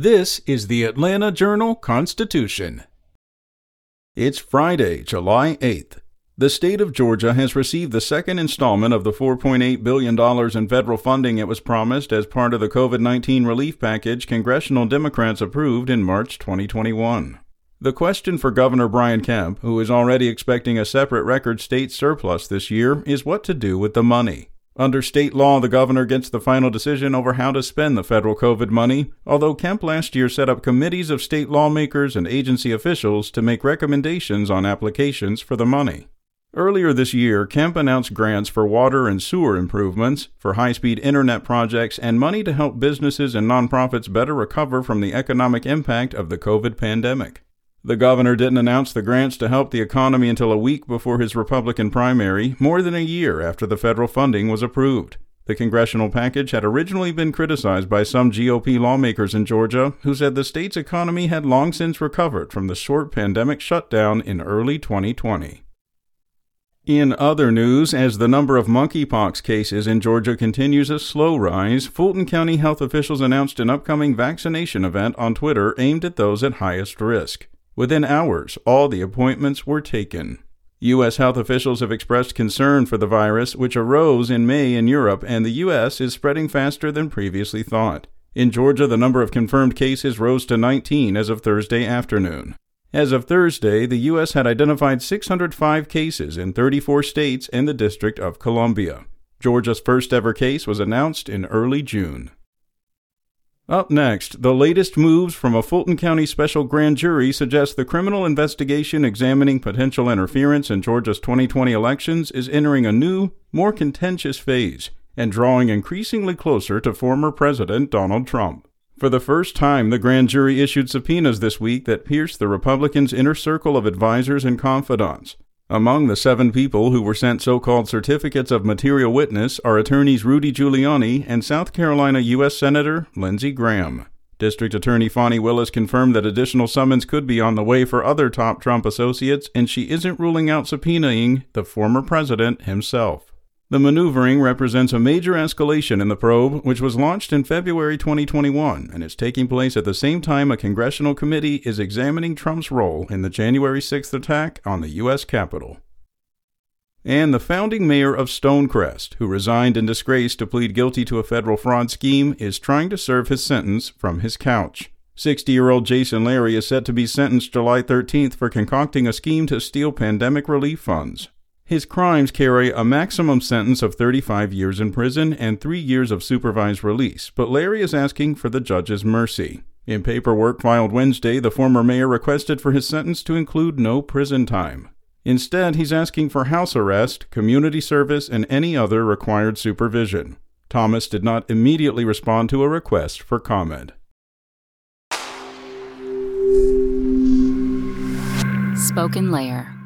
This is the Atlanta Journal Constitution. It's Friday, July 8th. The state of Georgia has received the second installment of the $4.8 billion in federal funding it was promised as part of the COVID 19 relief package congressional Democrats approved in March 2021. The question for Governor Brian Kemp, who is already expecting a separate record state surplus this year, is what to do with the money. Under state law, the governor gets the final decision over how to spend the federal COVID money, although Kemp last year set up committees of state lawmakers and agency officials to make recommendations on applications for the money. Earlier this year, Kemp announced grants for water and sewer improvements, for high speed internet projects, and money to help businesses and nonprofits better recover from the economic impact of the COVID pandemic. The governor didn't announce the grants to help the economy until a week before his Republican primary, more than a year after the federal funding was approved. The congressional package had originally been criticized by some GOP lawmakers in Georgia who said the state's economy had long since recovered from the short pandemic shutdown in early 2020. In other news, as the number of monkeypox cases in Georgia continues a slow rise, Fulton County health officials announced an upcoming vaccination event on Twitter aimed at those at highest risk. Within hours, all the appointments were taken. U.S. health officials have expressed concern for the virus, which arose in May in Europe, and the U.S. is spreading faster than previously thought. In Georgia, the number of confirmed cases rose to 19 as of Thursday afternoon. As of Thursday, the U.S. had identified 605 cases in 34 states and the District of Columbia. Georgia's first ever case was announced in early June. Up next, the latest moves from a Fulton County special grand jury suggest the criminal investigation examining potential interference in Georgia's 2020 elections is entering a new, more contentious phase and drawing increasingly closer to former President Donald Trump. For the first time, the grand jury issued subpoenas this week that pierced the Republicans' inner circle of advisers and confidants. Among the seven people who were sent so called certificates of material witness are attorneys Rudy Giuliani and South Carolina U.S. Senator Lindsey Graham. District Attorney Fani Willis confirmed that additional summons could be on the way for other top Trump associates, and she isn't ruling out subpoenaing the former president himself. The maneuvering represents a major escalation in the probe, which was launched in February 2021 and is taking place at the same time a congressional committee is examining Trump's role in the January 6th attack on the U.S. Capitol. And the founding mayor of Stonecrest, who resigned in disgrace to plead guilty to a federal fraud scheme, is trying to serve his sentence from his couch. 60 year old Jason Lary is set to be sentenced July 13th for concocting a scheme to steal pandemic relief funds. His crimes carry a maximum sentence of 35 years in prison and three years of supervised release, but Lary is asking for the judge's mercy. In paperwork filed Wednesday, the former mayor requested for his sentence to include no prison time. Instead, he's asking for house arrest, community service, and any other required supervision. Thomas did not immediately respond to a request for comment. SpokenLayer